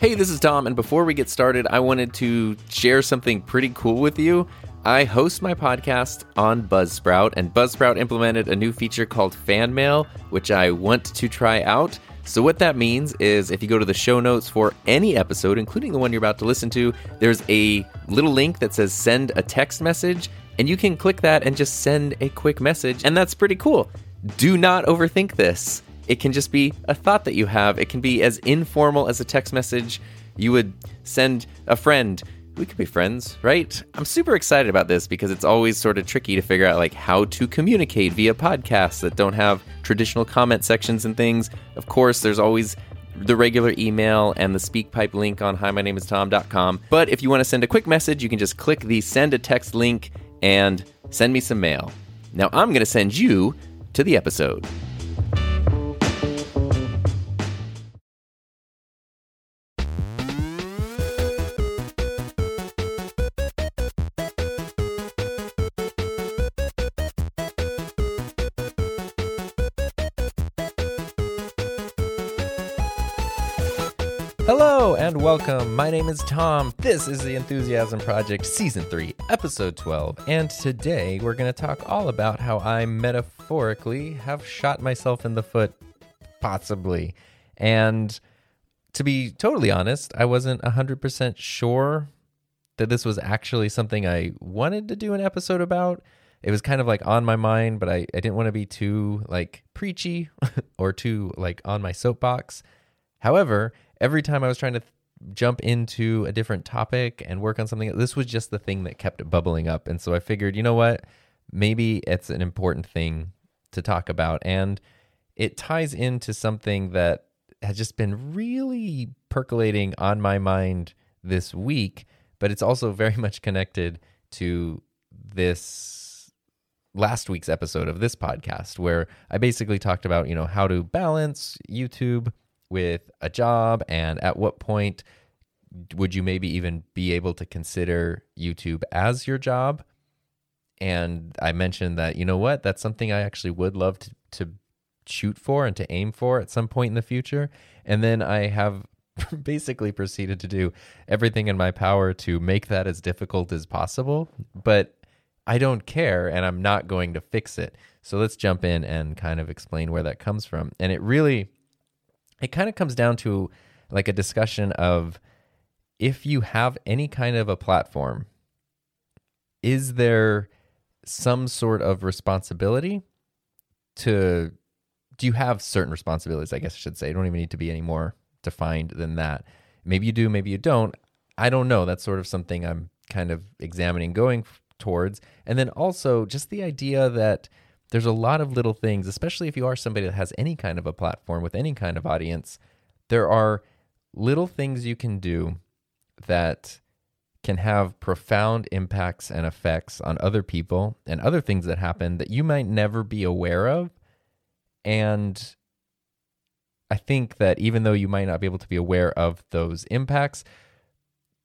Hey, this is Tom, and before we get started, I wanted to share something pretty cool with you. I host my podcast on Buzzsprout, and Buzzsprout implemented a new feature called Fan Mail, which I want to try out. So, what that means is if you go to the show notes for any episode, including the one you're about to listen to, there's a little link that says send a text message, and you can click that and just send a quick message, and that's pretty cool. Do not overthink this. It can just be a thought that you have. It can be as informal as a text message you would send a friend. We could be friends, right? I'm super excited about this because it's always sort of tricky to figure out like how to communicate via podcasts that don't have traditional comment sections and things. Of course, there's always the regular email and the SpeakPipe link on hi my name is tom.com. But if you want to send a quick message, you can just click the send a text link and send me some mail. Now I'm going to send you to the episode. My name is Tom. This is the Enthusiasm Project Season 3, Episode 12. And today we're going to talk all about how I metaphorically have shot myself in the foot, possibly. And to be totally honest, I wasn't 100% sure that this was actually something I wanted to do an episode about. It was kind of like on my mind, but I, I didn't want to be too like preachy or too like on my soapbox. However, every time I was trying to jump into a different topic and work on something, this was just the thing that kept bubbling up. And so I figured, you know what? Maybe it's an important thing to talk about. And it ties into something that has just been really percolating on my mind this week, but it's also very much connected to this last week's episode of this podcast where I basically talked about, you know, how to balance YouTube with a job and at what point would you maybe even be able to consider YouTube as your job? And I mentioned that, you know what, that's something I actually would love to, to shoot for and to aim for at some point in the future. And then I have basically proceeded to do everything in my power to make that as difficult as possible. But I don't care and I'm not going to fix it. So let's jump in and kind of explain where that comes from. And it really it kind of comes down to like a discussion of if you have any kind of a platform, is there some sort of responsibility to do you have certain responsibilities? I guess I should say. I don't even need to be any more defined than that. Maybe you do, maybe you don't. I don't know. That's sort of something I'm kind of examining going towards. And then also just the idea that there's a lot of little things, especially if you are somebody that has any kind of a platform with any kind of audience. There are little things you can do that can have profound impacts and effects on other people and other things that happen that you might never be aware of. And I think that even though you might not be able to be aware of those impacts,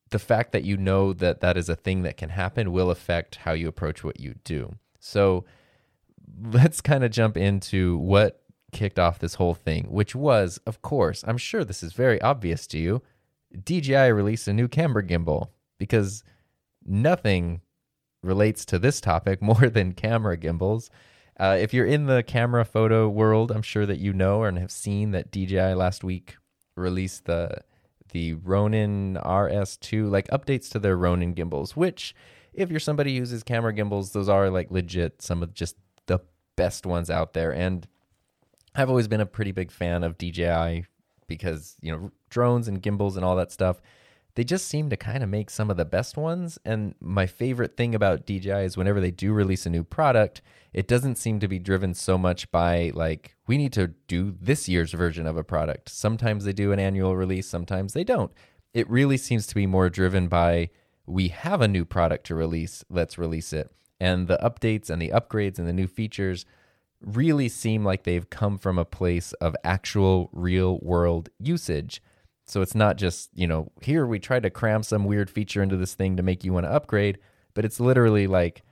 the fact that you know that that is a thing that can happen will affect how you approach what you do. So, let's kind of jump into what kicked off this whole thing, which was, of course, I'm sure this is very obvious to you. DJI released a new camera gimbal because nothing relates to this topic more than camera gimbals. Uh, if you're in the camera photo world, I'm sure that you know and have seen that DJI last week released the the Ronin RS2, like updates to their Ronin gimbals, which if you're somebody who uses camera gimbals, those are like legit some of just best ones out there. And I've always been a pretty big fan of DJI because, you know, drones and gimbals and all that stuff, they just seem to kind of make some of the best ones. And my favorite thing about DJI is whenever they do release a new product, it doesn't seem to be driven so much by like, we need to do this year's version of a product. Sometimes they do an annual release, sometimes they don't. It really seems to be more driven by, we have a new product to release, let's release it and the updates and the upgrades and the new features really seem like they've come from a place of actual real world usage. So it's not just, you know, here we try to cram some weird feature into this thing to make you want to upgrade, but it's literally like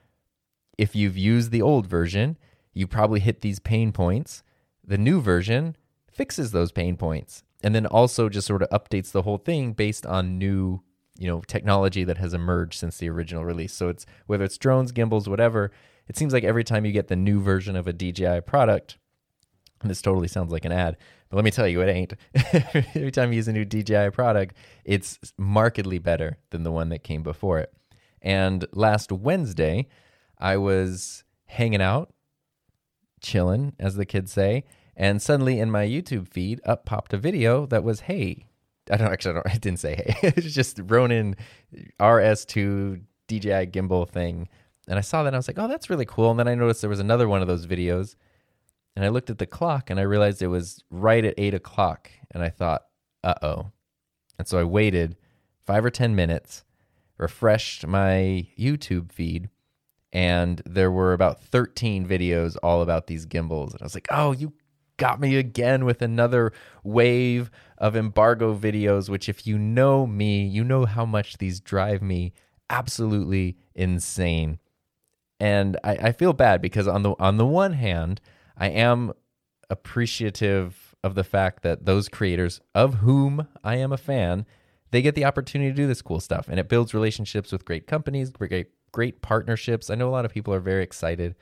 if you've used the old version, you probably hit these pain points. The new version fixes those pain points. and then also just sort of updates the whole thing based on new you know technology that has emerged since the original release. So it's whether it's drones gimbals whatever it seems like every time you get the new version of a dji product and this totally sounds like an ad but let me tell you it ain't. Every time you use a new dji product it's markedly better than the one that came before it. And last wednesday i was hanging out chilling as the kids say and suddenly in my youtube feed up popped a video that was hey I don't actually. I, don't, I didn't say hey. it's just Ronin RS2 DJI gimbal thing, and I saw that and I was like, oh, that's really cool. And then I noticed there was another one of those videos, and I looked at the clock and I realized it was right at eight o'clock, and I thought, uh oh. And so I waited five or ten minutes, refreshed my YouTube feed, and there were about 13 videos all about these gimbals. And I was like, oh, you got me again with another wave of embargo videos, which, if you know me, you know how much these drive me absolutely insane. And I, I feel bad because on the on the one hand, I am appreciative of the fact that those creators of whom I am a fan, they get the opportunity to do this cool stuff. And it builds relationships with great companies, great great partnerships. I know a lot of people are very excited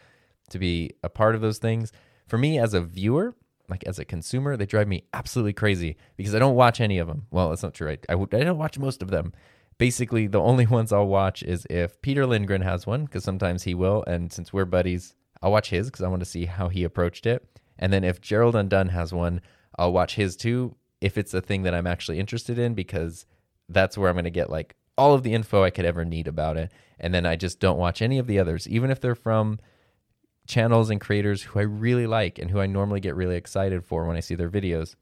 to be a part of those things. For me as a viewer, like as a consumer, they drive me absolutely crazy because I don't watch any of them. Well, that's not true. I, I, I don't watch most of them. Basically, the only ones I'll watch is if Peter Lindgren has one, because sometimes he will. And since we're buddies, I'll watch his because I want to see how he approached it. And then if Gerald Undone has one, I'll watch his too if it's a thing that I'm actually interested in because that's where I'm going to get like all of the info I could ever need about it. And then I just don't watch any of the others, even if they're from channels and creators who I really like and who I normally get really excited for when I see their videos.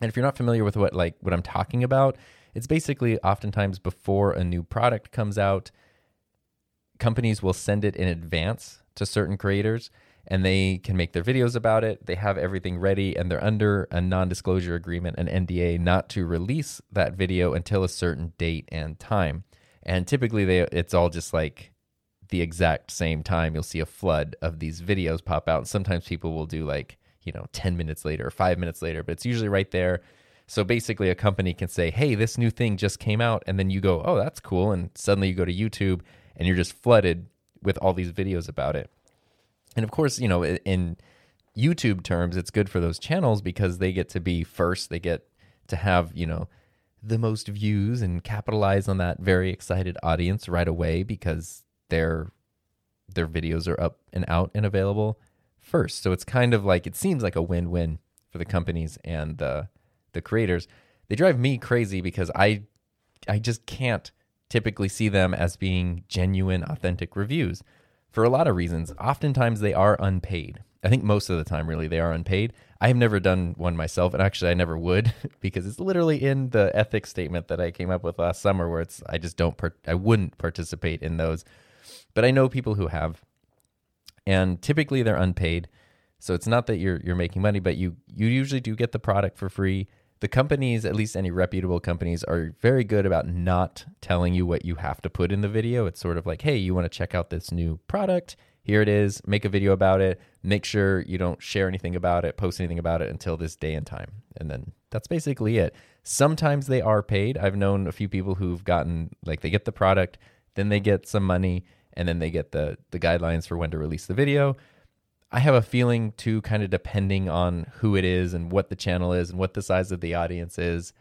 And if you're not familiar with what like what I'm talking about, it's basically oftentimes before a new product comes out, companies will send it in advance to certain creators and they can make their videos about it. They have everything ready and they're under a non-disclosure agreement, an NDA, not to release that video until a certain date and time. And typically they it's all just like the exact same time you'll see a flood of these videos pop out. And sometimes people will do like, you know, 10 minutes later or five minutes later, but it's usually right there. So basically, a company can say, hey, this new thing just came out. And then you go, oh, that's cool. And suddenly you go to YouTube and you're just flooded with all these videos about it. And of course, you know, in YouTube terms, it's good for those channels because they get to be first. They get to have, you know, the most views and capitalize on that very excited audience right away because their their videos are up and out and available first. So it's kind of like it seems like a win-win for the companies and the the creators. They drive me crazy because I I just can't typically see them as being genuine authentic reviews for a lot of reasons. Oftentimes they are unpaid. I think most of the time really they are unpaid. I have never done one myself and actually I never would because it's literally in the ethics statement that I came up with last summer where it's I just don't per- I wouldn't participate in those but I know people who have, and typically they're unpaid. So it's not that you're you're making money, but you you usually do get the product for free. The companies, at least any reputable companies, are very good about not telling you what you have to put in the video. It's sort of like, hey, you want to check out this new product? Here it is. Make a video about it. Make sure you don't share anything about it, post anything about it until this day and time. And then that's basically it. Sometimes they are paid. I've known a few people who've gotten like they get the product, then they get some money, and then they get the the guidelines for when to release the video. I have a feeling too, kind of depending on who it is and what the channel is and what the size of the audience is,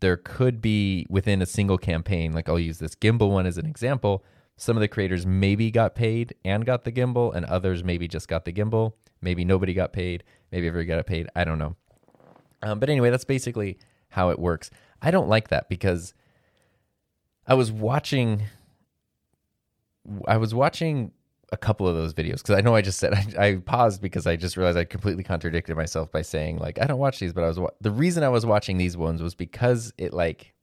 there could be within a single campaign, like I'll use this gimbal one as an example. Some of the creators maybe got paid and got the gimbal, and others maybe just got the gimbal. Maybe nobody got paid. Maybe everybody got paid. I don't know. Um, but anyway, that's basically how it works. I don't like that because I was watching I was watching a couple of those videos because I know I just said I, I, paused because I just realized I completely contradicted myself by saying like I don't watch these, but I was the reason I was watching these ones was because it like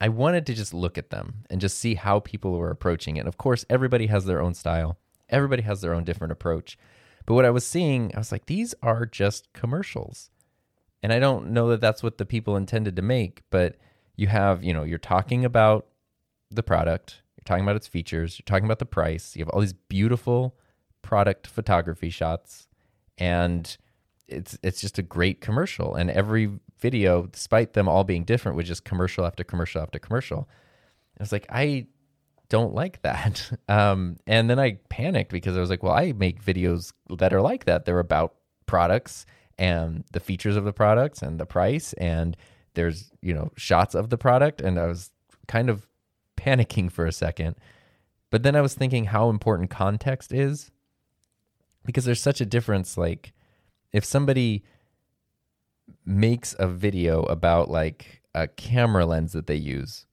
I wanted to just look at them and just see how people were approaching it. And of course, everybody has their own style, everybody has their own different approach. But what I was seeing, I was like, these are just commercials, and I don't know that that's what the people intended to make. But you have, you know, you're talking about the product talking about its features, you're talking about the price. You have all these beautiful product photography shots, and it's it's just a great commercial. And every video, despite them all being different, was just commercial after commercial after commercial. I was like, I don't like that. Um, and then I panicked because I was like, well, I make videos that are like that. They're about products and the features of the products and the price and there's, you know, shots of the product. And I was kind of panicking for a second. But then I was thinking how important context is because there's such a difference. Like, if somebody makes a video about like a camera lens that they use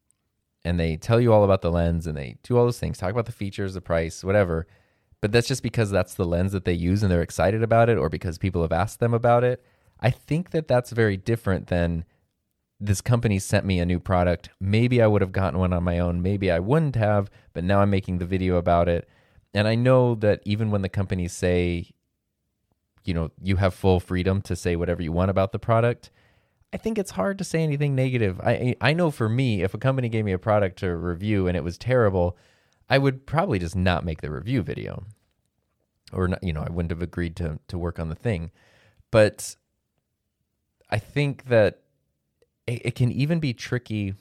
and they tell you all about the lens and they do all those things, talk about the features, the price, whatever. But that's just because that's the lens that they use and they're excited about it or because people have asked them about it. I think that that's very different than this company sent me a new product. Maybe I would have gotten one on my own. Maybe I wouldn't have, but now I'm making the video about it. And I know that even when the companies say, you know, you have full freedom to say whatever you want about the product, I think it's hard to say anything negative. I I know for me, if a company gave me a product to review and it was terrible, I would probably just not make the review video. Or not, you know, I wouldn't have agreed to to work on the thing. But I think that it, it can even be tricky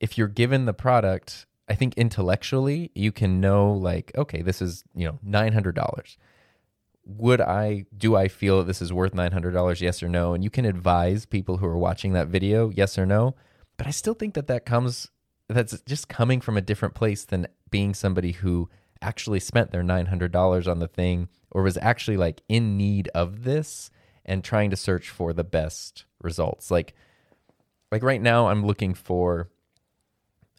if you're given the product. I think intellectually you can know like, okay, this is, you know, $900 would I do I feel that this is worth $900 yes or no? And you can advise people who are watching that video yes or no. But I still think that that comes that's just coming from a different place than being somebody who actually spent their $900 on the thing or was actually like in need of this and trying to search for the best results. Like like right now I'm looking for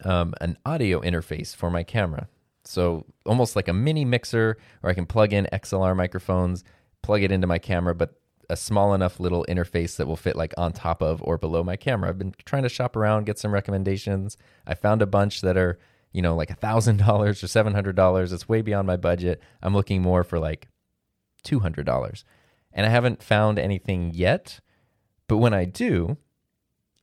um, an audio interface for my camera so almost like a mini mixer, or I can plug in XLR microphones, plug it into my camera, but a small enough little interface that will fit like on top of or below my camera. I've been trying to shop around, get some recommendations. I found a bunch that are, you know, like a thousand dollars or seven hundred dollars. It's way beyond my budget. I'm looking more for like two hundred dollars. And I haven't found anything yet. But when I do,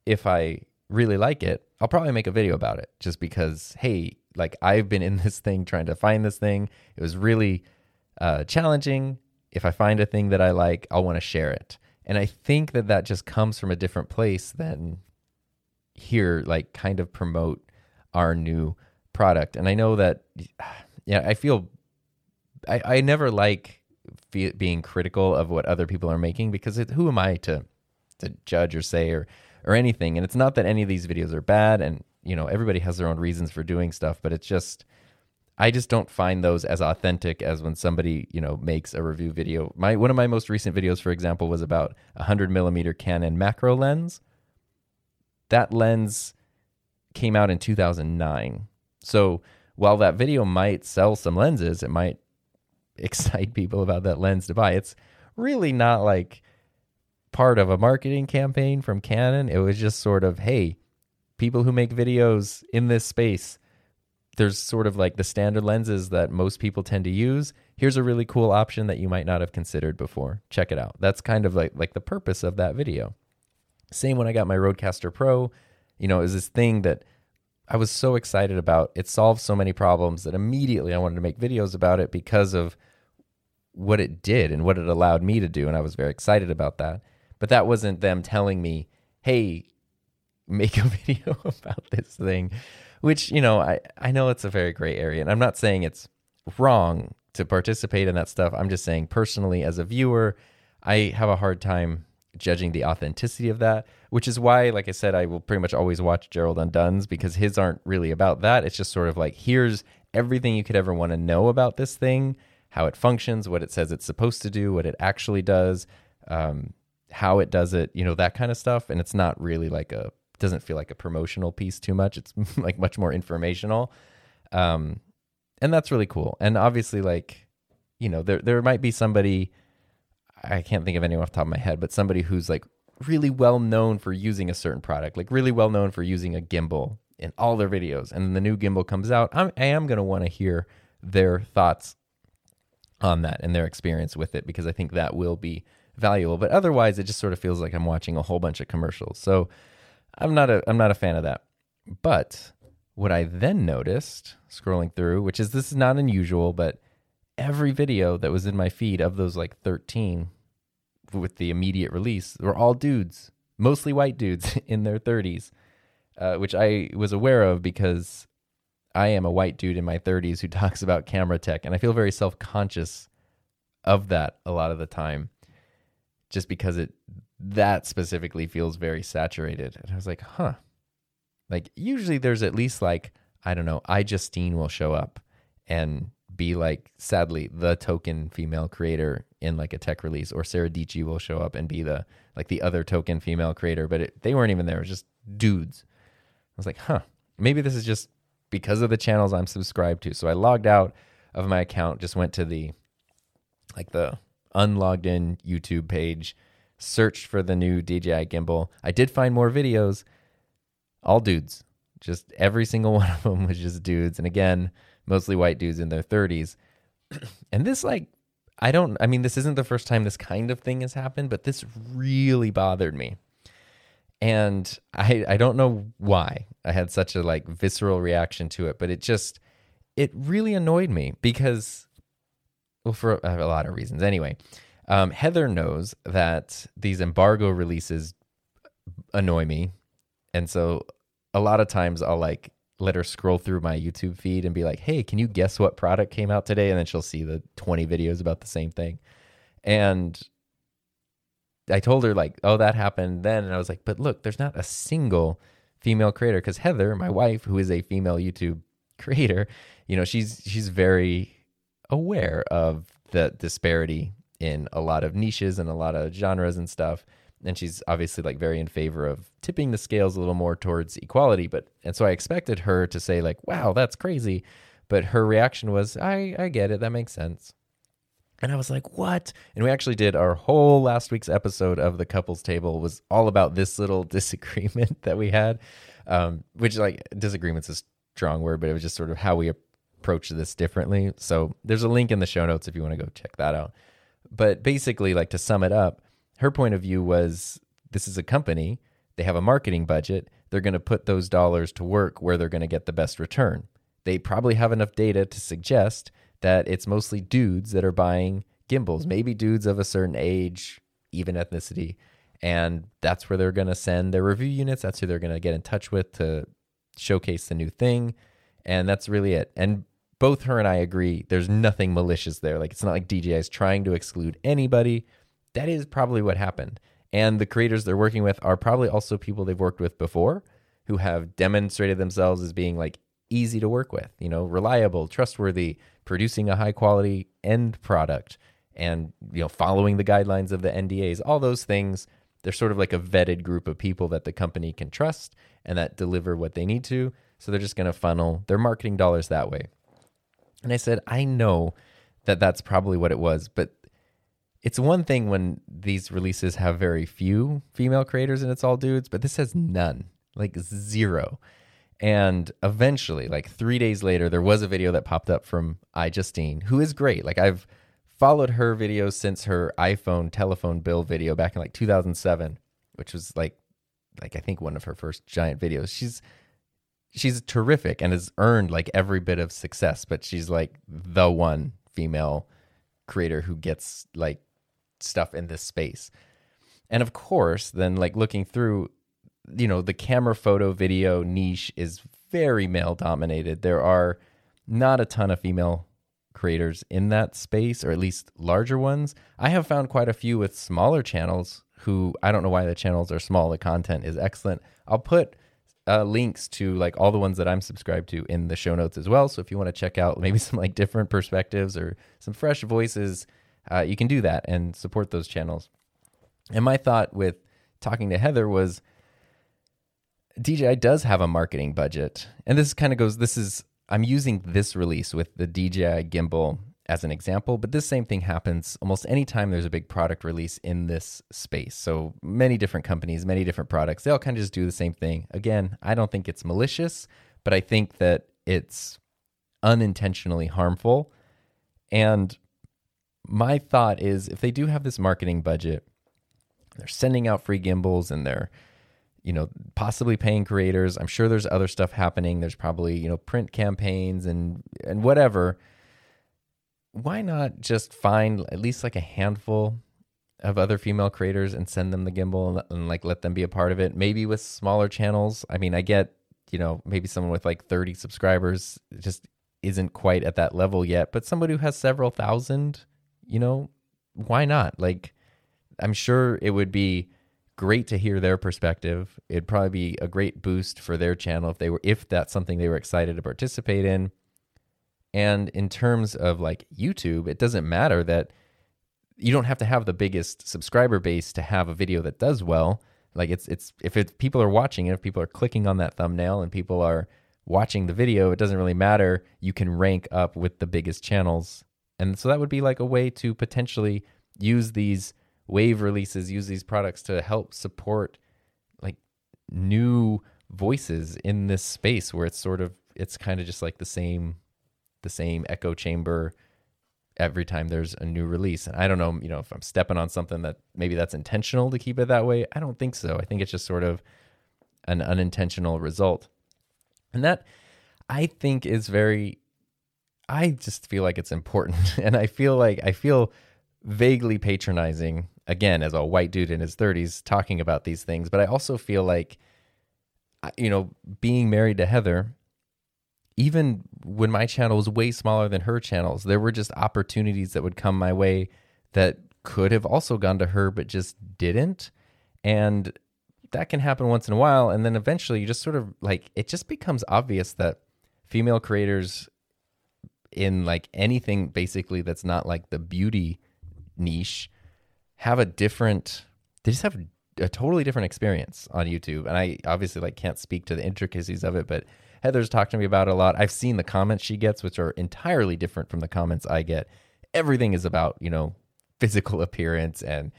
if I really like it, I'll probably make a video about it just because, hey, like I've been in this thing trying to find this thing. It was really uh, challenging. If I find a thing that I like, I'll want to share it. And I think that that just comes from a different place than here, like kind of promote our new product. And I know that, yeah, I feel I, I never like being critical of what other people are making because it, who am I to to judge or say or or anything? And it's not that any of these videos are bad, and you know everybody has their own reasons for doing stuff but it's just i just don't find those as authentic as when somebody you know makes a review video. My one of my most recent videos for example was about a 100 millimeter canon macro lens. That lens came out in 2009 so while that video might sell some lenses it might excite people about that lens to buy. It's really not like part of a marketing campaign from canon it was just sort of hey people who make videos in this space, there's sort of like the standard lenses that most people tend to use. Here's a really cool option that you might not have considered before. Check it out. That's kind of like like the purpose of that video. Same when I got my Rodecaster Pro, you know, is this thing that I was so excited about. It solved so many problems that immediately I wanted to make videos about it because of what it did and what it allowed me to do and I was very excited about that. But that wasn't them telling me, "Hey, make a video about this thing, which, you know, I, I know it's a very gray area. And I'm not saying it's wrong to participate in that stuff. I'm just saying, personally, as a viewer, I have a hard time judging the authenticity of that, which is why, like I said, I will pretty much always watch Gerald Undone's because his aren't really about that. It's just sort of like, here's everything you could ever want to know about this thing, how it functions, what it says it's supposed to do, what it actually does, um, how it does it, you know, that kind of stuff. And it's not really like a doesn't feel like a promotional piece too much. It's like much more informational. Um, and that's really cool. And obviously, like, you know, there there might be somebody I can't think of anyone off the top of my head, but somebody who's like really well known for using a certain product, like really well known for using a gimbal in all their videos. And the new gimbal comes out. I'm, I am going to want to hear their thoughts on that and their experience with it because I think that will be valuable. But otherwise, it just sort of feels like I'm watching a whole bunch of commercials. So I'm not a I'm not a fan of that. But what I then noticed scrolling through, which is this is not unusual, but every video that was in my feed of those like 13 with the immediate release were all dudes. mostly white dudes in their 30s, uh, which I was aware of because I am a white dude in my 30s who talks about camera tech, and I feel very self conscious of that a lot of the time, just because it that specifically feels very saturated. And I was like, huh. Like usually there's at least like I don't know, iJustine will show up and be like sadly the token female creator in like a tech release or Sarah Dietschy will show up and be the like the other token female creator but it, they weren't even there it was just dudes I was like huh maybe this is just because of the channels I'm subscribed to so I logged out of my account just went to the like the unlogged in YouTube page searched for the new DJI gimbal I did find more videos all dudes just every single one of them was just dudes and again mostly white dudes in their 30s. and this, like, I don't, I mean, this isn't the first time this kind of thing has happened, but this really bothered me. And I, I don't know why I had such a like visceral reaction to it, but it just, it really annoyed me because, well, for a, a lot of reasons. Anyway, um, Heather knows that these embargo releases annoy me. And so a lot of times I'll like let her scroll through my YouTube feed and be like, "Hey, can you guess what product came out today?" And then she'll see the 20 videos about the same thing. And I told her like, "Oh, that happened then." And I was like, "But look, there's not a single female creator cuz Heather, my wife, who is a female YouTube creator, you know, she's she's very aware of the disparity in a lot of niches and a lot of genres and stuff. And she's obviously like very in favor of tipping the scales a little more towards equality. But and so i expected her to say like wow that's crazy. But her reaction was i i get it. That makes sense. And i was like what? And we actually did our whole last week's episode of the couples table was all about this little disagreement that we had um, which like disagreement's a strong word but it was just sort of how we approach this differently so there's a link in the show notes if you want to go check that out but basically like to sum it up her point of view was this is a company, they have a marketing budget, they're going to put those dollars to work where they're going to get the best return. They probably have enough data to suggest that it's mostly dudes that are buying gimbals, maybe dudes of a certain age, even ethnicity. And that's where they're going to send their review units. That's who they're going to get in touch with to showcase the new thing. And that's really it. And both her and I agree there's nothing malicious there. Like it's not like DJI is trying to exclude anybody that is probably what happened. And the creators they're working with are probably also people they've worked with before who have demonstrated themselves as being like easy to work with, you know, reliable, trustworthy, producing a high quality end product and, you know, following the guidelines of the NDAs, all those things. They're sort of like a vetted group of people that the company can trust and that deliver what they need to. So they're just going to funnel their marketing dollars that way. And I said, I know that that's probably what it was, but it's one thing when these releases have very few female creators and it's all dudes, but this has none, like zero. And eventually, like three days later, there was a video that popped up from iJustine, who is great. Like I've followed her videos since her iPhone telephone bill video back in like 2007, which was like, like I think one of her first giant videos. She's she's terrific and has earned like every bit of success, but she's like the one female creator who gets like stuff in this space. And of course, then like looking through, you know, the camera photo video niche is very male dominated. There are not a ton of female creators in that space, or at least larger ones. I have found quite a few with smaller channels who I don't know why the channels are small. The content is excellent. I'll put uh, links to like all the ones that I'm subscribed to in the show notes as well. So if you want to check out maybe some like different perspectives or some fresh voices uh, you can do that and support those channels. And my thought with talking to Heather was DJI does have a marketing budget. And this kind of goes, this is, I'm using this release with the DJI gimbal as an example, but this same thing happens almost anytime there's a big product release in this space. So many different companies, many different products, they all kind of just do the same thing. Again, I don't think it's malicious, but I think that it's unintentionally harmful. And my thought is if they do have this marketing budget, they're sending out free gimbals and they're you know possibly paying creators i'm sure there's other stuff happening there's probably you know print campaigns and and whatever why not just find at least like a handful of other female creators and send them the gimbal and, and like let them be a part of it. Maybe with smaller channels. I mean, I get, you know, maybe someone with like 30 subscribers just isn't quite at that level yet, but somebody who has several thousand, you know, why not? Like, I'm sure it would be great to hear their perspective. It'd probably be a great boost for their channel if they were if that's something they were excited to participate in. And in terms of like YouTube, it doesn't matter that you don't have to have the biggest subscriber base to have a video that does well. Like it's it's if it's people are watching it, if people are clicking on that thumbnail and people are watching the video, it doesn't really matter. You can rank up with the biggest channels. And so that would be like a way to potentially use these wave releases, use these products to help support like new voices in this space where it's sort of it's kind of just like the same the same echo chamber every time there's a new release. And I don't know, you know, if I'm stepping on something that maybe that's intentional to keep it that way. I don't think so. I think it's just sort of an unintentional result. And that I think is very I just feel like it's important and I feel like I feel vaguely patronizing again as a white dude in his 30s talking about these things, but I also feel like you know, being married to Heather even when my channel was way smaller than her channels, there were just opportunities that would come my way that could have also gone to her, but just didn't. And that can happen once in a while. And then eventually you just sort of like, it just becomes obvious that female creators in like anything basically that's not like the beauty niche have a different, they just have a totally different experience on YouTube. And I obviously like can't speak to the intricacies of it, but Heather's talked to me about it a lot. I've seen the comments she gets, which are entirely different from the comments I get. Everything is about, you know, physical appearance and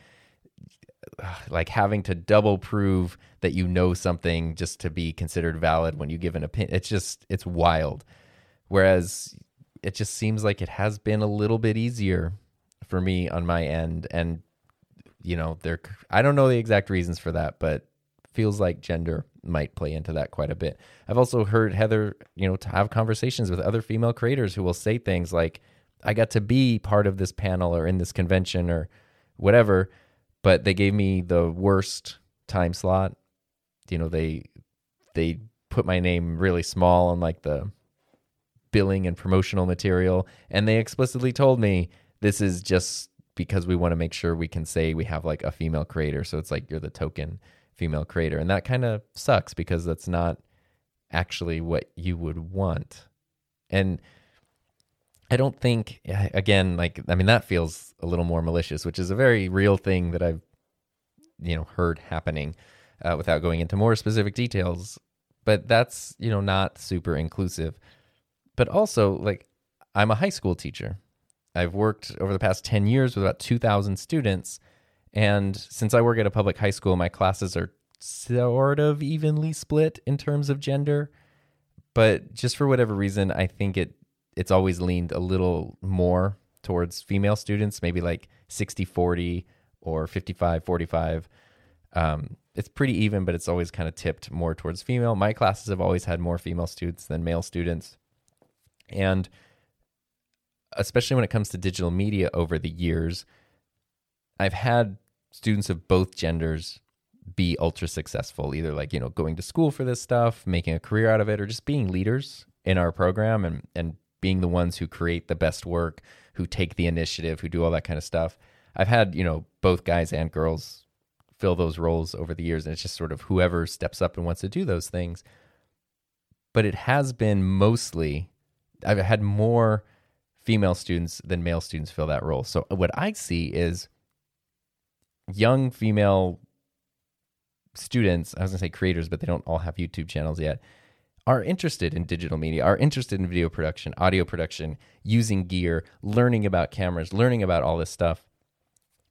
like having to double prove that you know something just to be considered valid when you give an opinion. It's just, it's wild. Whereas it just seems like it has been a little bit easier for me on my end. And, you know, there, I don't know the exact reasons for that, but feels like gender might play into that quite a bit. I've also heard Heather, you know, to have conversations with other female creators who will say things like, I got to be part of this panel or in this convention or whatever, but they gave me the worst time slot. You know, they they put my name really small on like the billing and promotional material and they explicitly told me this is just because we want to make sure we can say we have like a female creator so it's like you're the token female creator. And that kind of sucks because that's not actually what you would want. And I don't think, again, like, I mean, that feels a little more malicious, which is a very real thing that I've, you know, heard happening uh, without going into more specific details. But that's, you know, not super inclusive. But also, like, I'm a high school teacher. I've worked over the past 10 years with about 2,000 students. And since I work at a public high school, my classes are sort of evenly split in terms of gender. But just for whatever reason, I think it it's always leaned a little more towards female students, maybe like 60 40 or 55 45. Um, it's pretty even, but it's always kind of tipped more towards female. My classes have always had more female students than male students. And especially when it comes to digital media over the years, I've had students of both genders be ultra successful, either like, you know, going to school for this stuff, making a career out of it, or just being leaders in our program and, and being the ones who create the best work, who take the initiative, who do all that kind of stuff. I've had, you know, both guys and girls fill those roles over the years, and it's just sort of whoever steps up and wants to do those things. But it has been mostly, I've had more female students than male students fill that role. So what I see is young female students, I was gonna say creators, but they don't all have YouTube channels yet, are interested in digital media, are interested in video production, audio production, using gear, learning about cameras, learning about all this stuff.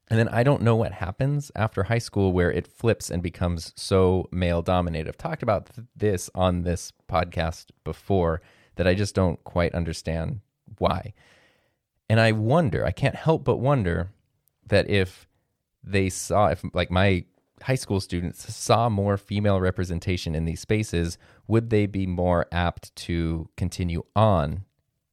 And then I don't know what happens after high school where it flips and becomes so male dominated. I've talked about th- this on this podcast before that I just don't quite understand why. And I wonder, I can't help but wonder that if they saw if like my high school students saw more female representation in these spaces, would they be more apt to continue on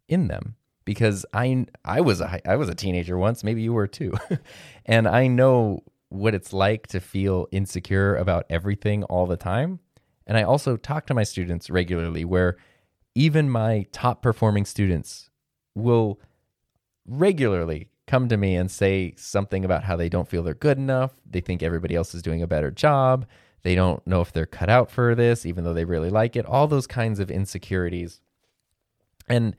in them? because I I was a I was a teenager once, maybe you were too. and I know what it's like to feel insecure about everything all the time. And I also talk to my students regularly where even my top performing students will regularly come to me and say something about how they don't feel they're good enough. They think everybody else is doing a better job. They don't know if they're cut out for this, even though they really like it. All those kinds of insecurities. And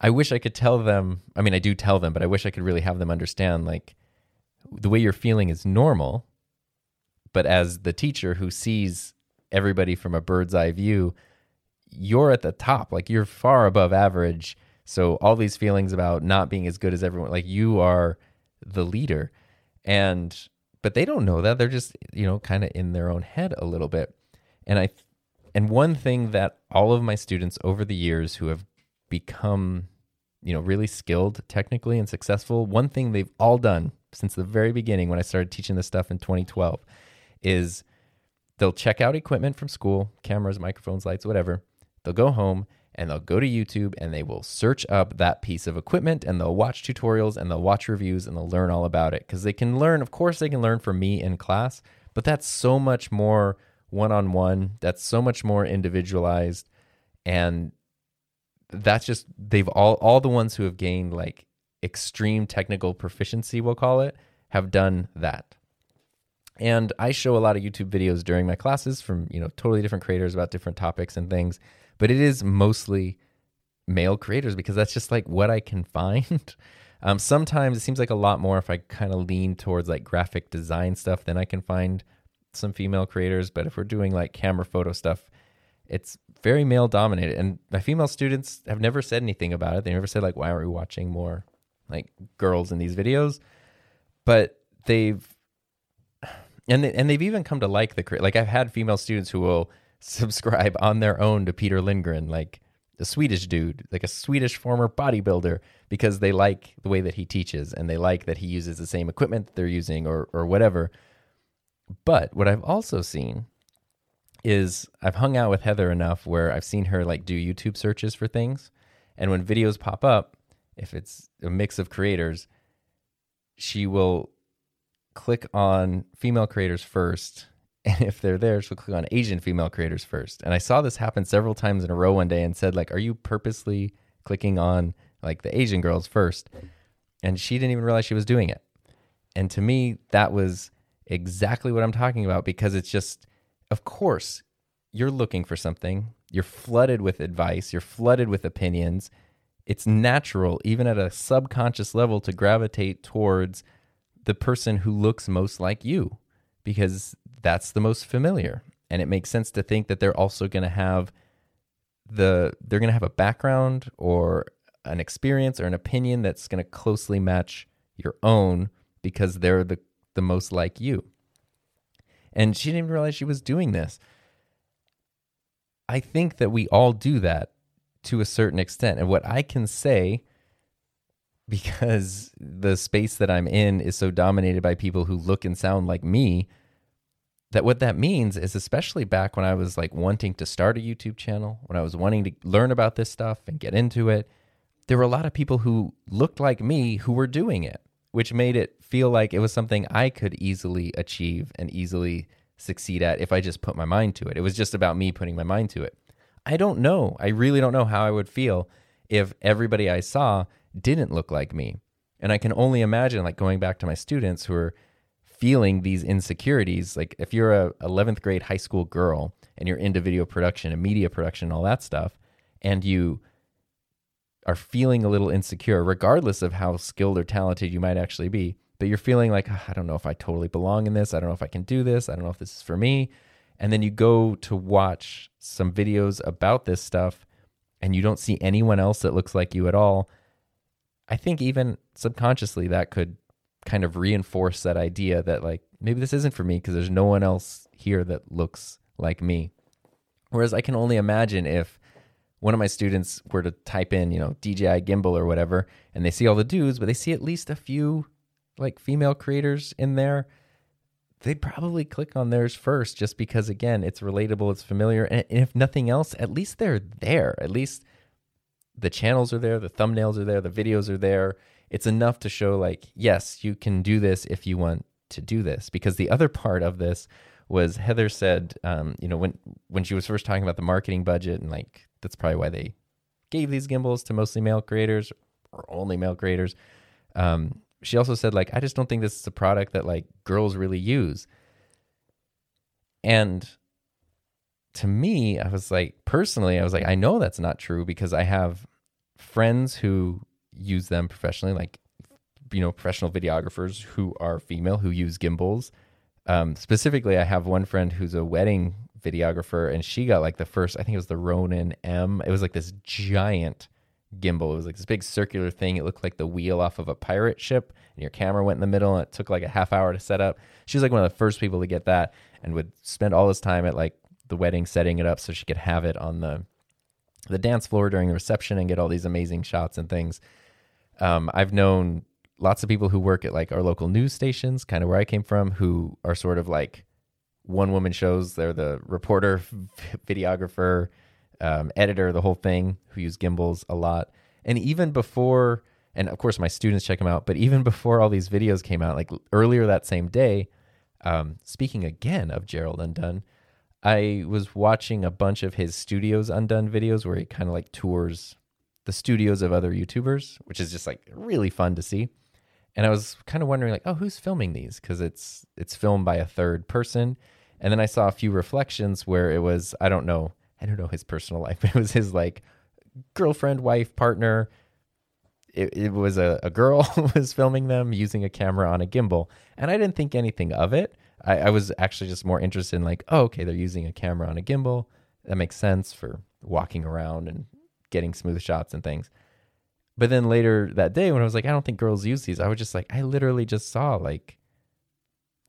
I wish I could tell them. I mean, I do tell them, but I wish I could really have them understand like the way you're feeling is normal. But as the teacher who sees everybody from a bird's eye view, you're at the top. Like you're far above average. So all these feelings about not being as good as everyone, like you are the leader. And but they don't know that. They're just, you know, kind of in their own head a little bit. And I and one thing that all of my students over the years who have become, you know, really skilled technically and successful, one thing they've all done since the very beginning when I started teaching this stuff in 2012 is they'll check out equipment from school, cameras, microphones, lights, whatever. They'll go home and they'll go to YouTube and they will search up that piece of equipment and they'll watch tutorials and they'll watch reviews and they'll learn all about it because they can learn, of course, they can learn from me in class, but that's so much more one on one. That's so much more individualized. And that's just, they've all, all the ones who have gained like extreme technical proficiency, we'll call it, have done that. And I show a lot of YouTube videos during my classes from, you know, totally different creators about different topics and things, but it is mostly male creators because that's just like what I can find. Um, sometimes it seems like a lot more if I kind of lean towards like graphic design stuff, then I can find some female creators. But if we're doing like camera photo stuff, it's very male dominated. And my female students have never said anything about it. They never said like, why aren't we watching more like girls in these videos? But they've and they, and they've even come to like the like I've had female students who will subscribe on their own to Peter Lindgren, like a Swedish dude, like a Swedish former bodybuilder, because they like the way that he teaches and they like that he uses the same equipment that they're using or or whatever. But what I've also seen is I've hung out with Heather enough where I've seen her like do YouTube searches for things, and when videos pop up, if it's a mix of creators, she will click on female creators first. And if they're there, she'll click on Asian female creators first. And I saw this happen several times in a row one day and said, like, are you purposely clicking on like the Asian girls first? And she didn't even realize she was doing it. And to me, that was exactly what I'm talking about because it's just, of course, you're looking for something. You're flooded with advice. You're flooded with opinions. It's natural, even at a subconscious level, to gravitate towards the person who looks most like you because that's the most familiar. And it makes sense to think that they're also going to have the they're going to have a background or an experience or an opinion that's going to closely match your own because they're the the most like you. And she didn't realize she was doing this. I think that we all do that to a certain extent. And what I can say because the space that I'm in is so dominated by people who look and sound like me that what that means is especially back when I was like wanting to start a YouTube channel, when I was wanting to learn about this stuff and get into it, there were a lot of people who looked like me who were doing it, which made it feel like it was something I could easily achieve and easily succeed at if I just put my mind to it. It was just about me putting my mind to it. I don't know. I really don't know how I would feel if everybody I saw didn't look like me. And I can only imagine, like, going back to my students who are feeling these insecurities. Like, if you're a 11th grade high school girl and you're into video production and media production and all that stuff, and you are feeling a little insecure, regardless of how skilled or talented you might actually be, but you're feeling like, oh, I don't know if I totally belong in this. I don't know if I can do this. I don't know if this is for me. And then you go to watch some videos about this stuff and you don't see anyone else that looks like you at all I think even subconsciously that could kind of reinforce that idea that like maybe this isn't for me because there's no one else here that looks like me. Whereas I can only imagine if one of my students were to type in, you know, DJI gimbal or whatever, and they see all the dudes, but they see at least a few like female creators in there, they'd probably click on theirs first just because again, it's relatable, it's familiar, and if nothing else, at least they're there. At least the channels are there, the thumbnails are there, the videos are there. It's enough to show like, yes, you can do this if you want to do this. Because the other part of this was Heather said, um, you know, when when she was first talking about the marketing budget and like that's probably why they gave these gimbals to mostly male creators or only male creators. Um, she also said like, I just don't think this is a product that like girls really use. And to me, I was like, personally, I was like, I know that's not true because I have friends who use them professionally, like, you know, professional videographers who are female who use gimbals. Um, specifically, I have one friend who's a wedding videographer and she got like the first, I think it was the Ronin M. It was like this giant gimbal. It was like this big circular thing. It looked like the wheel off of a pirate ship, and your camera went in the middle, and it took like a half hour to set up. She was like one of the first people to get that, and would spend all this time at like the wedding setting it up so she could have it on the the dance floor during the reception and get all these amazing shots and things. Um, I've known lots of people who work at like our local news stations, kind of where I came from, who are sort of like one woman shows. They're the reporter, videographer, um, editor, the whole thing, who use gimbals a lot. And even before, and of course my students check them out, but even before all these videos came out, like earlier that same day, um, speaking again of Gerald Undone, I was watching a bunch of his Studios Undone videos where he kind of like tours the studios of other YouTubers, which is just like really fun to see. And I was kind of wondering like, oh, who's filming these? Because it's it's filmed by a third person. And then I saw a few reflections where it was I don't know I don't know his personal life, but it was his like girlfriend, wife, partner. It, it was a, a girl was filming them using a camera on a gimbal. And I didn't think anything of it. I, I was actually just more interested in like, oh, okay, they're using a camera on a gimbal. That makes sense for walking around and getting smooth shots and things. But then later that day, when I was like, I don't think girls use these, I was just like, I literally just saw like,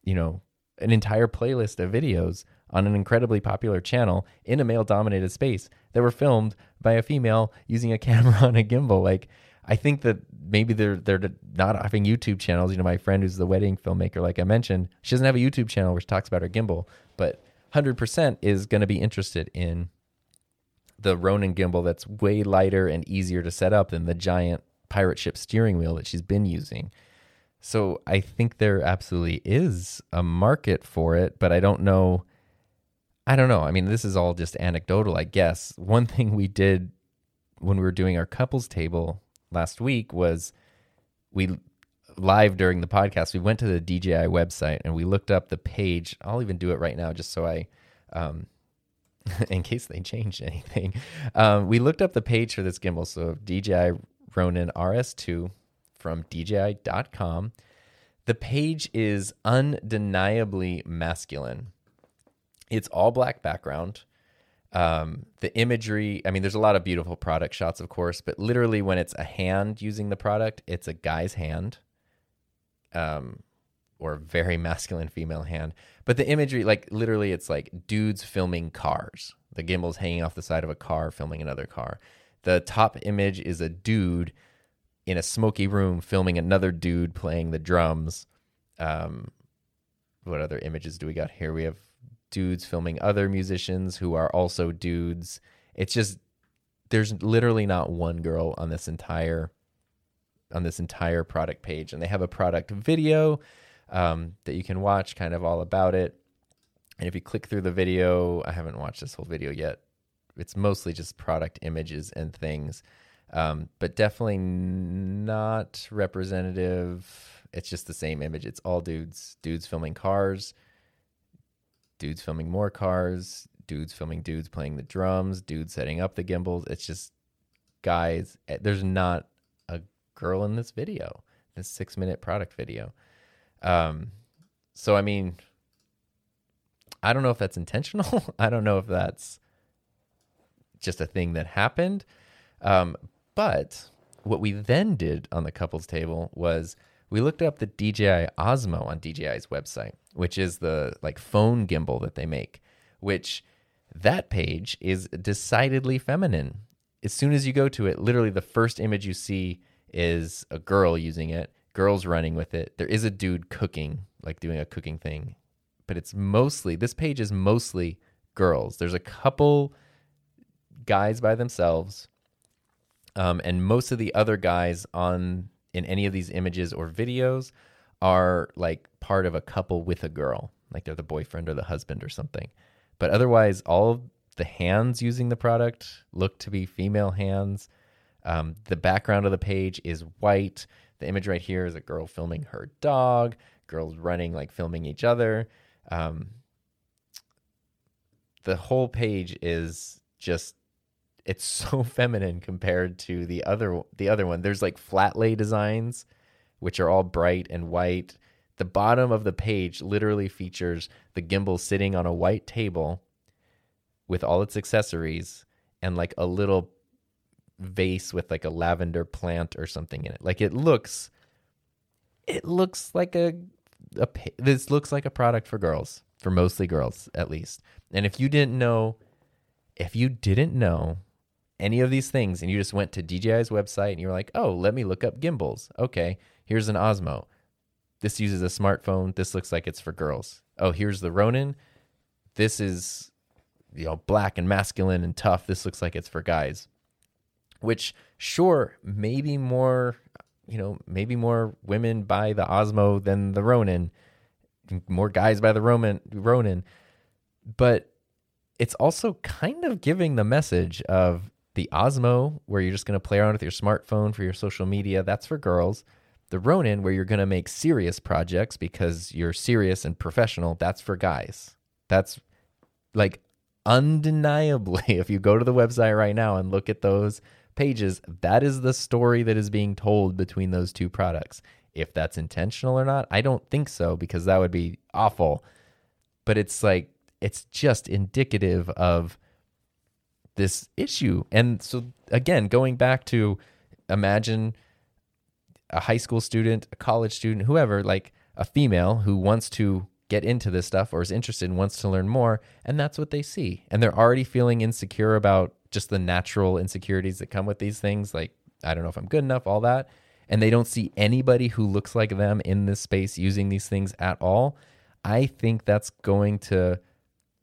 you know, an entire playlist of videos on an incredibly popular channel in a male dominated space that were filmed by a female using a camera on a gimbal. Like, I think that maybe they're they're not having YouTube channels. You know, my friend who's the wedding filmmaker, like I mentioned, she doesn't have a YouTube channel where she talks about her gimbal, but 100% is going to be interested in the Ronin gimbal that's way lighter and easier to set up than the giant pirate ship steering wheel that she's been using. So I think there absolutely is a market for it, but I don't know. I don't know. I mean, this is all just anecdotal, I guess. One thing we did when we were doing our couples table last week was we live during the podcast, we went to the DJI website and we looked up the page. I'll even do it right now just so I, um, in case they changed anything. Um, we looked up the page for this gimbal. So DJI Ronin RS2 from DJI.com. The page is undeniably masculine. It's all black background. Um, the imagery, I mean, there's a lot of beautiful product shots, of course, but literally when it's a hand using the product, it's a guy's hand. Um, or a very masculine female hand. But the imagery, like literally, it's like dudes filming cars. The gimbal's hanging off the side of a car, filming another car. The top image is a dude in a smoky room filming another dude playing the drums. Um, what other images do we got here? We have dudes filming other musicians who are also dudes. It's just there's literally not one girl on this entire on this entire product page, and they have a product video um, that you can watch, kind of all about it. And if you click through the video, I haven't watched this whole video yet. It's mostly just product images and things, um, but definitely not representative. It's just the same image. It's all dudes, dudes filming cars, dudes filming more cars, dudes filming dudes playing the drums, dudes setting up the gimbals. It's just guys. Eh, there's not a girl in this video, this six minute product video. Um, so I mean, I don't know if that's intentional. I don't know if that's just a thing that happened. Um, but what we then did on the couples table was we looked up the DJI Osmo on DJI's website, which is the like phone gimbal that they make, which that page is decidedly feminine. As soon as you go to it, literally the first image you see is a girl using it girls running with it. There is a dude cooking, like doing a cooking thing, but it's mostly this page is mostly girls. There's a couple guys by themselves, Um, and most of the other guys on in any of these images or videos are like part of a couple with a girl, like they're the boyfriend or the husband or something. But otherwise, all the hands using the product look to be female hands. Um, the background of the page is white. The image right here is a girl filming her dog, girls running, like filming each other. Um, the whole page is just it's so feminine compared to the other the other one. There's like flat lay designs, which are all bright and white. The bottom of the page literally features the gimbal sitting on a white table with all its accessories and like a little vase with like a lavender plant or something in it. Like it looks it looks like a, a this looks like a product for girls, for mostly girls at least. And if you didn't know if you didn't know any of these things and you just went to DJI's website and you were like, "Oh, let me look up gimbals." Okay, here's an Osmo. This uses a smartphone. This looks like it's for girls. Oh, here's the Ronin. This is you know, black and masculine and tough. This looks like it's for guys. Which sure, maybe more, you know, maybe more women buy the Osmo than the Ronin. More guys buy the Roman Ronin. But it's also kind of giving the message of the Osmo, where you're just going to play around with your smartphone for your social media, that's for girls. The Ronin, where you're going to make serious projects because you're serious and professional, that's for guys. That's like undeniably, if you go to the website right now and look at those pages, that is the story that is being told between those two products. If that's intentional or not, I don't think so because that would be awful. But it's like, it's just indicative of this issue. And so, again, going back to imagine a high school student, a college student, whoever, like a female who wants to get into this stuff or is interested and wants to learn more. And that's what they see. And they're already feeling insecure about just the natural insecurities that come with these things. Like, I don't know if I'm good enough, all that. And they don't see anybody who looks like them in this space using these things at all. I think that's going to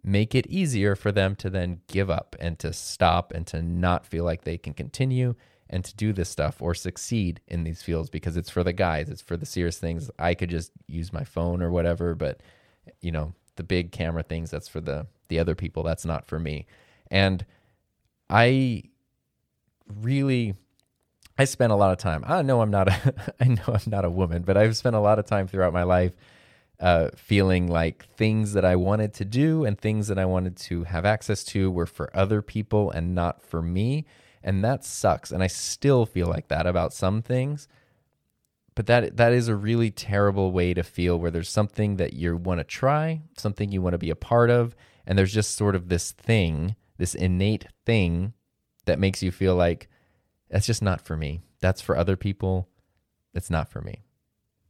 make it easier for them to then give up and to stop and to not feel like they can continue and to do this stuff or succeed in these fields because it's for the guys, it's for the serious things. I could just use my phone or whatever, but you know, the big camera things that's for the the other people, that's not for me. And I really I spent a lot of time. I know I'm not a I know I'm not a woman, but I've spent a lot of time throughout my life uh, feeling like things that I wanted to do and things that I wanted to have access to were for other people and not for me. And that sucks. And I still feel like that about some things. But that that is a really terrible way to feel where there's something that you want to try, something you want to be a part of, and there's just sort of this thing, this innate thing that makes you feel like that's just not for me. That's for other people. It's not for me.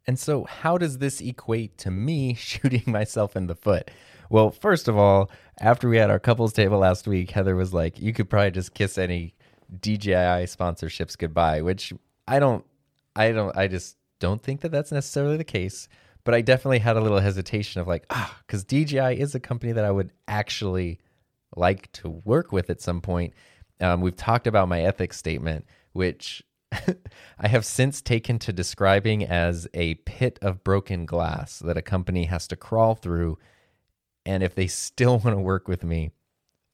And so, how does this equate to me shooting myself in the foot? Well, first of all, after we had our couples table last week, Heather was like, you could probably just kiss any DJI sponsorships goodbye, which I don't, I don't, I just don't think that that's necessarily the case. But I definitely had a little hesitation of like, ah, because DJI is a company that I would actually like to work with at some point. Um, we've talked about my ethics statement, which I have since taken to describing as a pit of broken glass that a company has to crawl through. And if they still want to work with me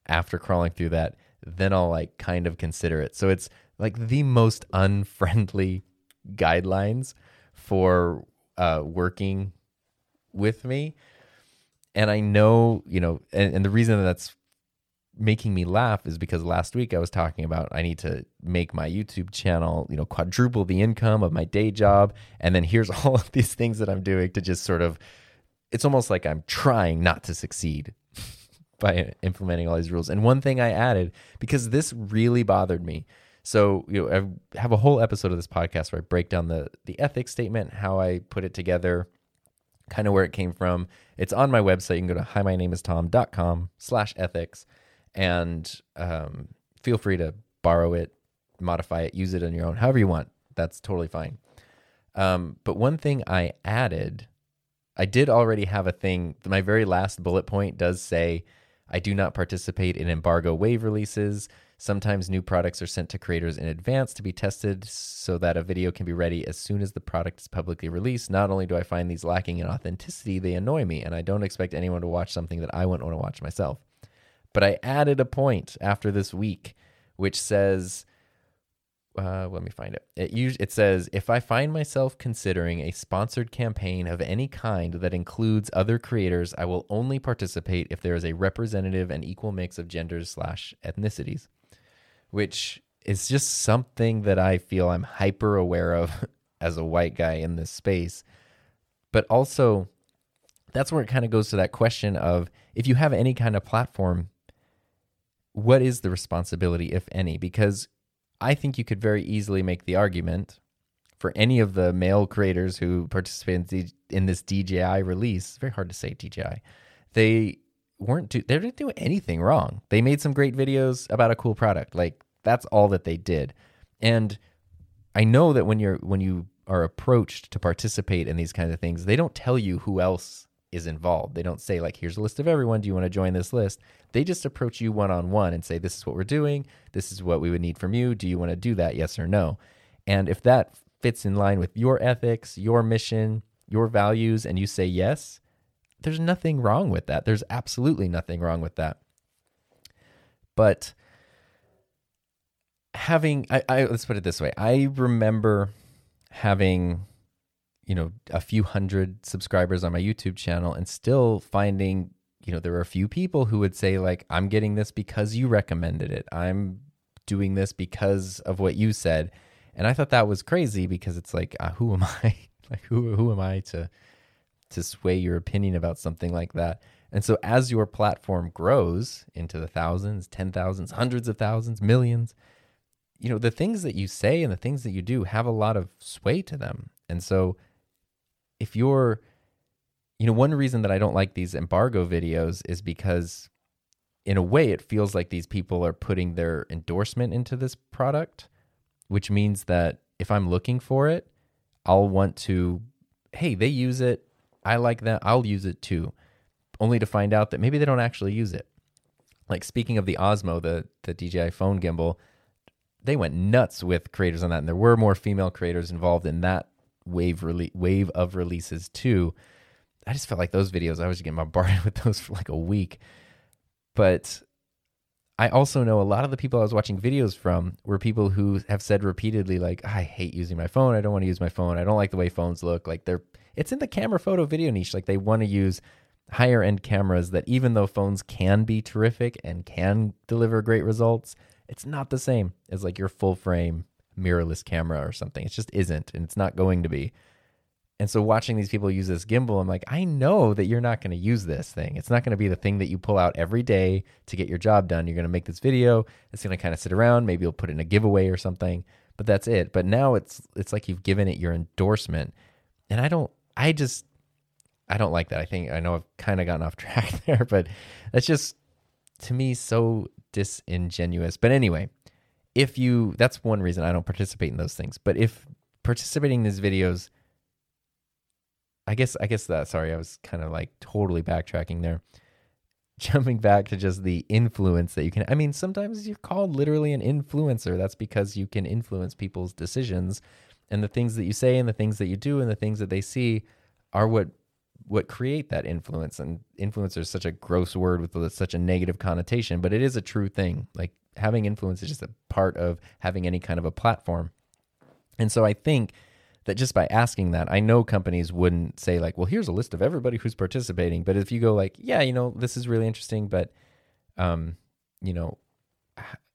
after crawling through that, then I'll like kind of consider it. So it's like the most unfriendly guidelines for uh, working with me. And I know, you know, and, and the reason that that's making me laugh is because last week I was talking about I need to make my YouTube channel, you know, quadruple the income of my day job. And then here's all of these things that I'm doing to just sort of, it's almost like I'm trying not to succeed by implementing all these rules. And one thing I added, because this really bothered me. So, you know, I have a whole episode of this podcast where I break down the, the ethics statement, how I put it together, kind of where it came from. It's on my website. You can go to hi, my name is tom.com slash ethics and um, feel free to borrow it, modify it, use it on your own, however you want. That's totally fine. Um, but one thing I added, I did already have a thing. My very last bullet point does say, I do not participate in embargo wave releases. Sometimes new products are sent to creators in advance to be tested so that a video can be ready as soon as the product is publicly released. Not only do I find these lacking in authenticity, they annoy me, and I don't expect anyone to watch something that I wouldn't want to watch myself. But I added a point after this week, which says, uh, let me find it. It, it says, if I find myself considering a sponsored campaign of any kind that includes other creators, I will only participate if there is a representative and equal mix of genders slash ethnicities which is just something that I feel I'm hyper aware of as a white guy in this space. But also, that's where it kind of goes to that question of if you have any kind of platform, what is the responsibility, if any? Because I think you could very easily make the argument for any of the male creators who participated in, this DJI release. It's very hard to say DJI. They weren't do they didn't do anything wrong. They made some great videos about a cool product. Like that's all that they did. And I know that when you're when you are approached to participate in these kinds of things, they don't tell you who else is involved. They don't say like here's a list of everyone, do you want to join this list? They just approach you one on one and say this is what we're doing, this is what we would need from you, do you want to do that yes or no? And if that fits in line with your ethics, your mission, your values and you say yes, there's nothing wrong with that. There's absolutely nothing wrong with that. But having I, I let's put it this way. I remember having you know a few hundred subscribers on my YouTube channel and still finding you know there are a few people who would say like I'm getting this because you recommended it. I'm doing this because of what you said. And I thought that was crazy because it's like uh, who am I? like who who am I to to sway your opinion about something like that? And so as your platform grows into the thousands, 10,000s, hundreds of thousands, millions, you know, the things that you say and the things that you do have a lot of sway to them. And so if you're, you know, one reason that I don't like these embargo videos is because in a way it feels like these people are putting their endorsement into this product, which means that if I'm looking for it, I'll want to, hey, they use it. I like that. I'll use it too. Only to find out that maybe they don't actually use it. Like speaking of the Osmo, the the DJI phone gimbal, they went nuts with creators on that, and there were more female creators involved in that wave rele- wave of releases too. I just felt like those videos I was getting bombarded with those for like a week. But I also know a lot of the people I was watching videos from were people who have said repeatedly like I hate using my phone. I don't want to use my phone. I don't like the way phones look. Like they're it's in the camera photo video niche. Like they want to use higher end cameras that even though phones can be terrific and can deliver great results, it's not the same as like your full frame mirrorless camera or something. It just isn't and it's not going to be. And so watching these people use this gimbal, I'm like, I know that you're not going to use this thing. It's not going to be the thing that you pull out every day to get your job done. You're going to make this video. It's going to kind of sit around. Maybe you'll put it in a giveaway or something, but that's it. But now it's it's like you've given it your endorsement. And I don't I just I don't like that. I think I know I've kind of gotten off track there, but that's just to me so disingenuous. But anyway, if you that's one reason I don't participate in those things. But if participating in these videos I guess I guess that sorry, I was kind of like totally backtracking there. Jumping back to just the influence that you can I mean, sometimes you're called literally an influencer. That's because you can influence people's decisions and the things that you say and the things that you do and the things that they see are what what create that influence and influencer is such a gross word with such a negative connotation but it is a true thing. Like having influence is just a part of having any kind of a platform. And so i think that just by asking that i know companies wouldn't say like well here's a list of everybody who's participating. But if you go like yeah you know this is really interesting but um you know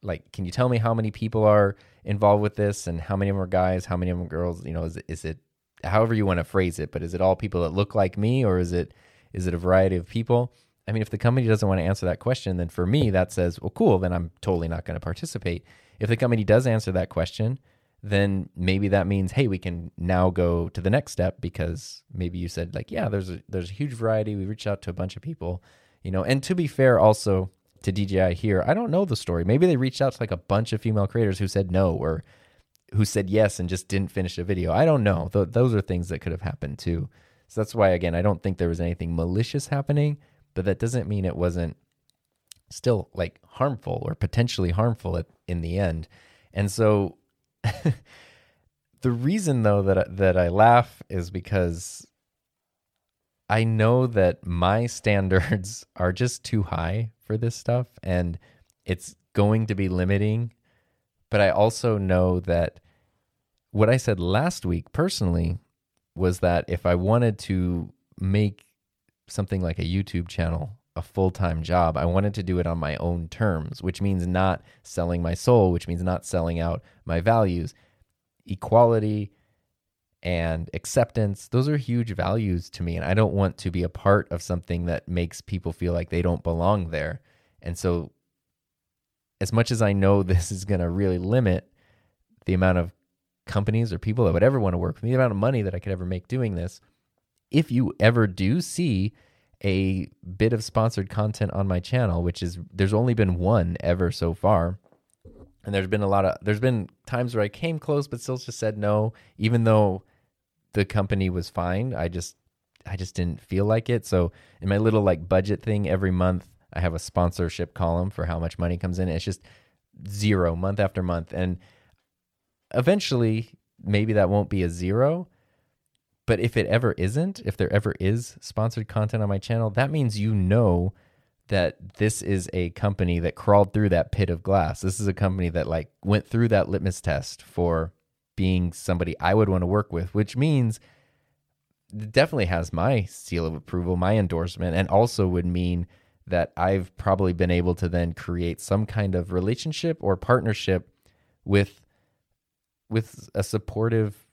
like can you tell me how many people are involved with this and how many of them are guys how many of them are girls? You know is, is it however you want to phrase it but is it all people that look like me or is it is it a variety of people i mean if the company doesn't want to answer that question then for me that says well cool then i'm totally not going to participate if the company does answer that question then maybe that means hey we can now go to the next step because maybe you said like yeah there's a there's a huge variety we reached out to a bunch of people you know and to be fair also to DJI here. I don't know the story. Maybe they reached out to like a bunch of female creators who said no or who said yes and just didn't finish a video. I don't know. Th- those are things that could have happened too. So that's why again, I don't think there was anything malicious happening, but that doesn't mean it wasn't still like harmful or potentially harmful at, in the end. And so the reason though that that I laugh is because I know that my standards are just too high for this stuff and it's going to be limiting. But I also know that what I said last week personally was that if I wanted to make something like a YouTube channel a full time job, I wanted to do it on my own terms, which means not selling my soul, which means not selling out my values. Equality and acceptance, those are huge values to me. And I don't want to be a part of something that makes people feel like they don't belong there. And so, as much as I know this is going to really limit the amount of companies or people that would ever want to work with me, the amount of money that I could ever make doing this, if you ever do see a bit of sponsored content on my channel, which is there's only been one ever so far. And there's been a lot of there's been times where I came close but still just said no, even though the company was fine. I just I just didn't feel like it. So in my little like budget thing every month, I have a sponsorship column for how much money comes in. It's just zero month after month. And eventually maybe that won't be a zero, but if it ever isn't, if there ever is sponsored content on my channel, that means you know that this is a company that crawled through that pit of glass. This is a company that like went through that litmus test for being somebody I would want to work with, which means it definitely has my seal of approval, my endorsement, and also would mean that I've probably been able to then create some kind of relationship or partnership with with a supportive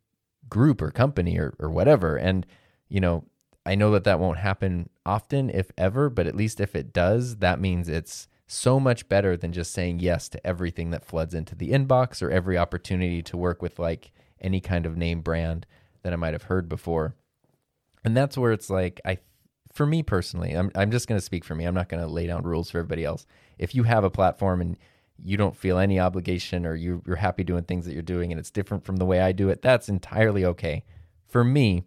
group or company or, or whatever. And, you know, I know that that won't happen often, if ever, but at least if it does, that means it's so much better than just saying yes to everything that floods into the inbox or every opportunity to work with like any kind of name brand that I might have heard before. And that's where it's like, I, for me personally, I'm, I'm just going to speak for me. I'm not going to lay down rules for everybody else. If you have a platform and you don't feel any obligation or you, you're happy doing things that you're doing and it's different from the way I do it, that's entirely okay. For me,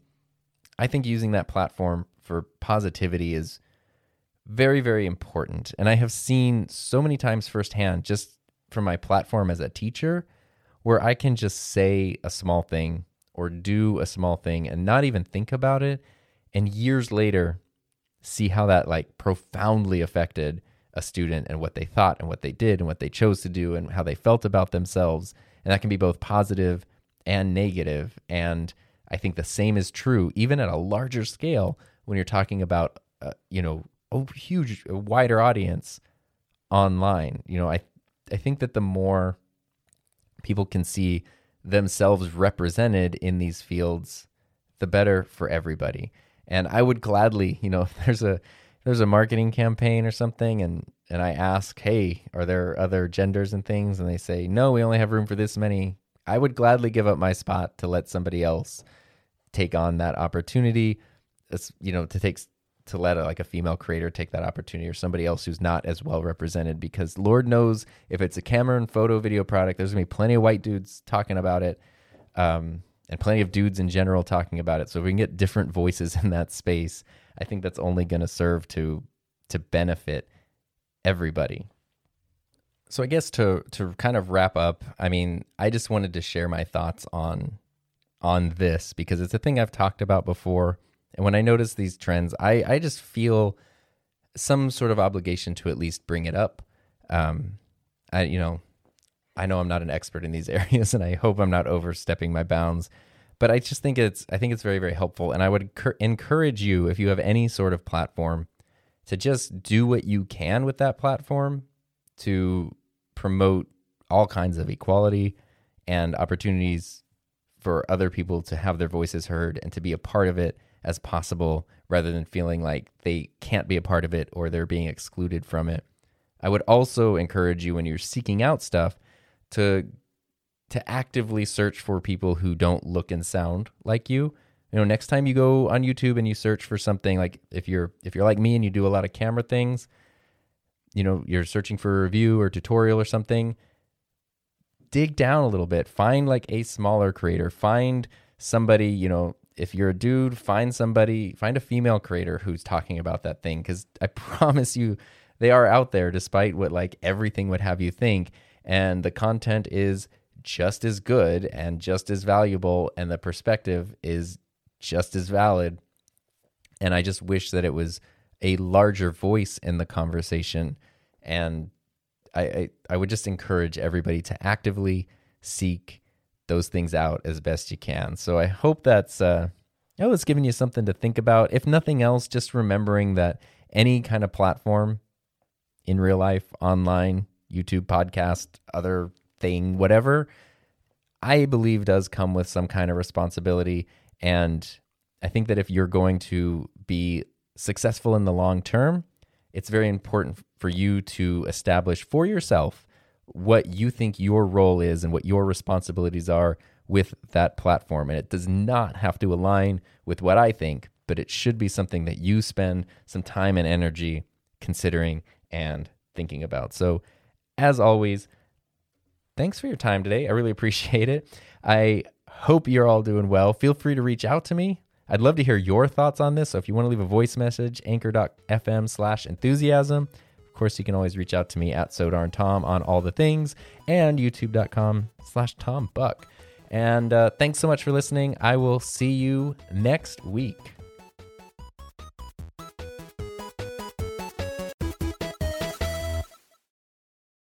I think using that platform for positivity is very, very important. And I have seen so many times firsthand, just from my platform as a teacher, where I can just say a small thing or do a small thing and not even think about it. And years later, see how that like profoundly affected a student and what they thought and what they did and what they chose to do and how they felt about themselves. And that can be both positive and negative. And I think the same is true even at a larger scale when you're talking about, uh, you know, a huge, a wider audience online. You know, I I think that the more people can see themselves represented in these fields, the better for everybody. And I would gladly, you know, if there's a there's a marketing campaign or something and and I ask, "Hey, are there other genders and things?" and they say, "No, we only have room for this many." I would gladly give up my spot to let somebody else take on that opportunity. You know, to take to let a, like a female creator take that opportunity or somebody else who's not as well represented because Lord knows if it's a camera and photo video product, there's gonna be plenty of white dudes talking about it. Um, and plenty of dudes in general talking about it. So if we can get different voices in that space, I think that's only going to serve to to benefit everybody. So I guess to to kind of wrap up, I mean, I just wanted to share my thoughts on on this because it's a thing I've talked about before. And when I notice these trends, I, I just feel some sort of obligation to at least bring it up. Um, I you know, I know I'm not an expert in these areas, and I hope I'm not overstepping my bounds. But I just think it's I think it's very very helpful, and I would cur- encourage you if you have any sort of platform to just do what you can with that platform to promote all kinds of equality and opportunities for other people to have their voices heard and to be a part of it as possible rather than feeling like they can't be a part of it or they're being excluded from it. I would also encourage you when you're seeking out stuff to to actively search for people who don't look and sound like you. You know, next time you go on YouTube and you search for something like if you're if you're like me and you do a lot of camera things, you know, you're searching for a review or tutorial or something, dig down a little bit. Find like a smaller creator. Find somebody, you know, if you're a dude, find somebody, find a female creator who's talking about that thing cuz I promise you they are out there despite what like everything would have you think. And the content is just as good and just as valuable, and the perspective is just as valid. And I just wish that it was a larger voice in the conversation. And I, I, I would just encourage everybody to actively seek those things out as best you can. So I hope that's uh, oh, it's giving you something to think about. If nothing else, just remembering that any kind of platform in real life, online, YouTube, podcast, other thing, whatever, I believe does come with some kind of responsibility. And I think that if you're going to be successful in the long term, it's very important for you to establish for yourself what you think your role is and what your responsibilities are with that platform. And it does not have to align with what I think, but it should be something that you spend some time and energy considering and thinking about. So, as always, thanks for your time today. I really appreciate it. I hope you're all doing well. Feel free to reach out to me. I'd love to hear your thoughts on this. So if you want to leave a voice message, anchor.fm slash enthusiasm. Of course, you can always reach out to me at SoDarnTom on all the things and youtube.com slash Tom Buck. And uh, thanks so much for listening. I will see you next week.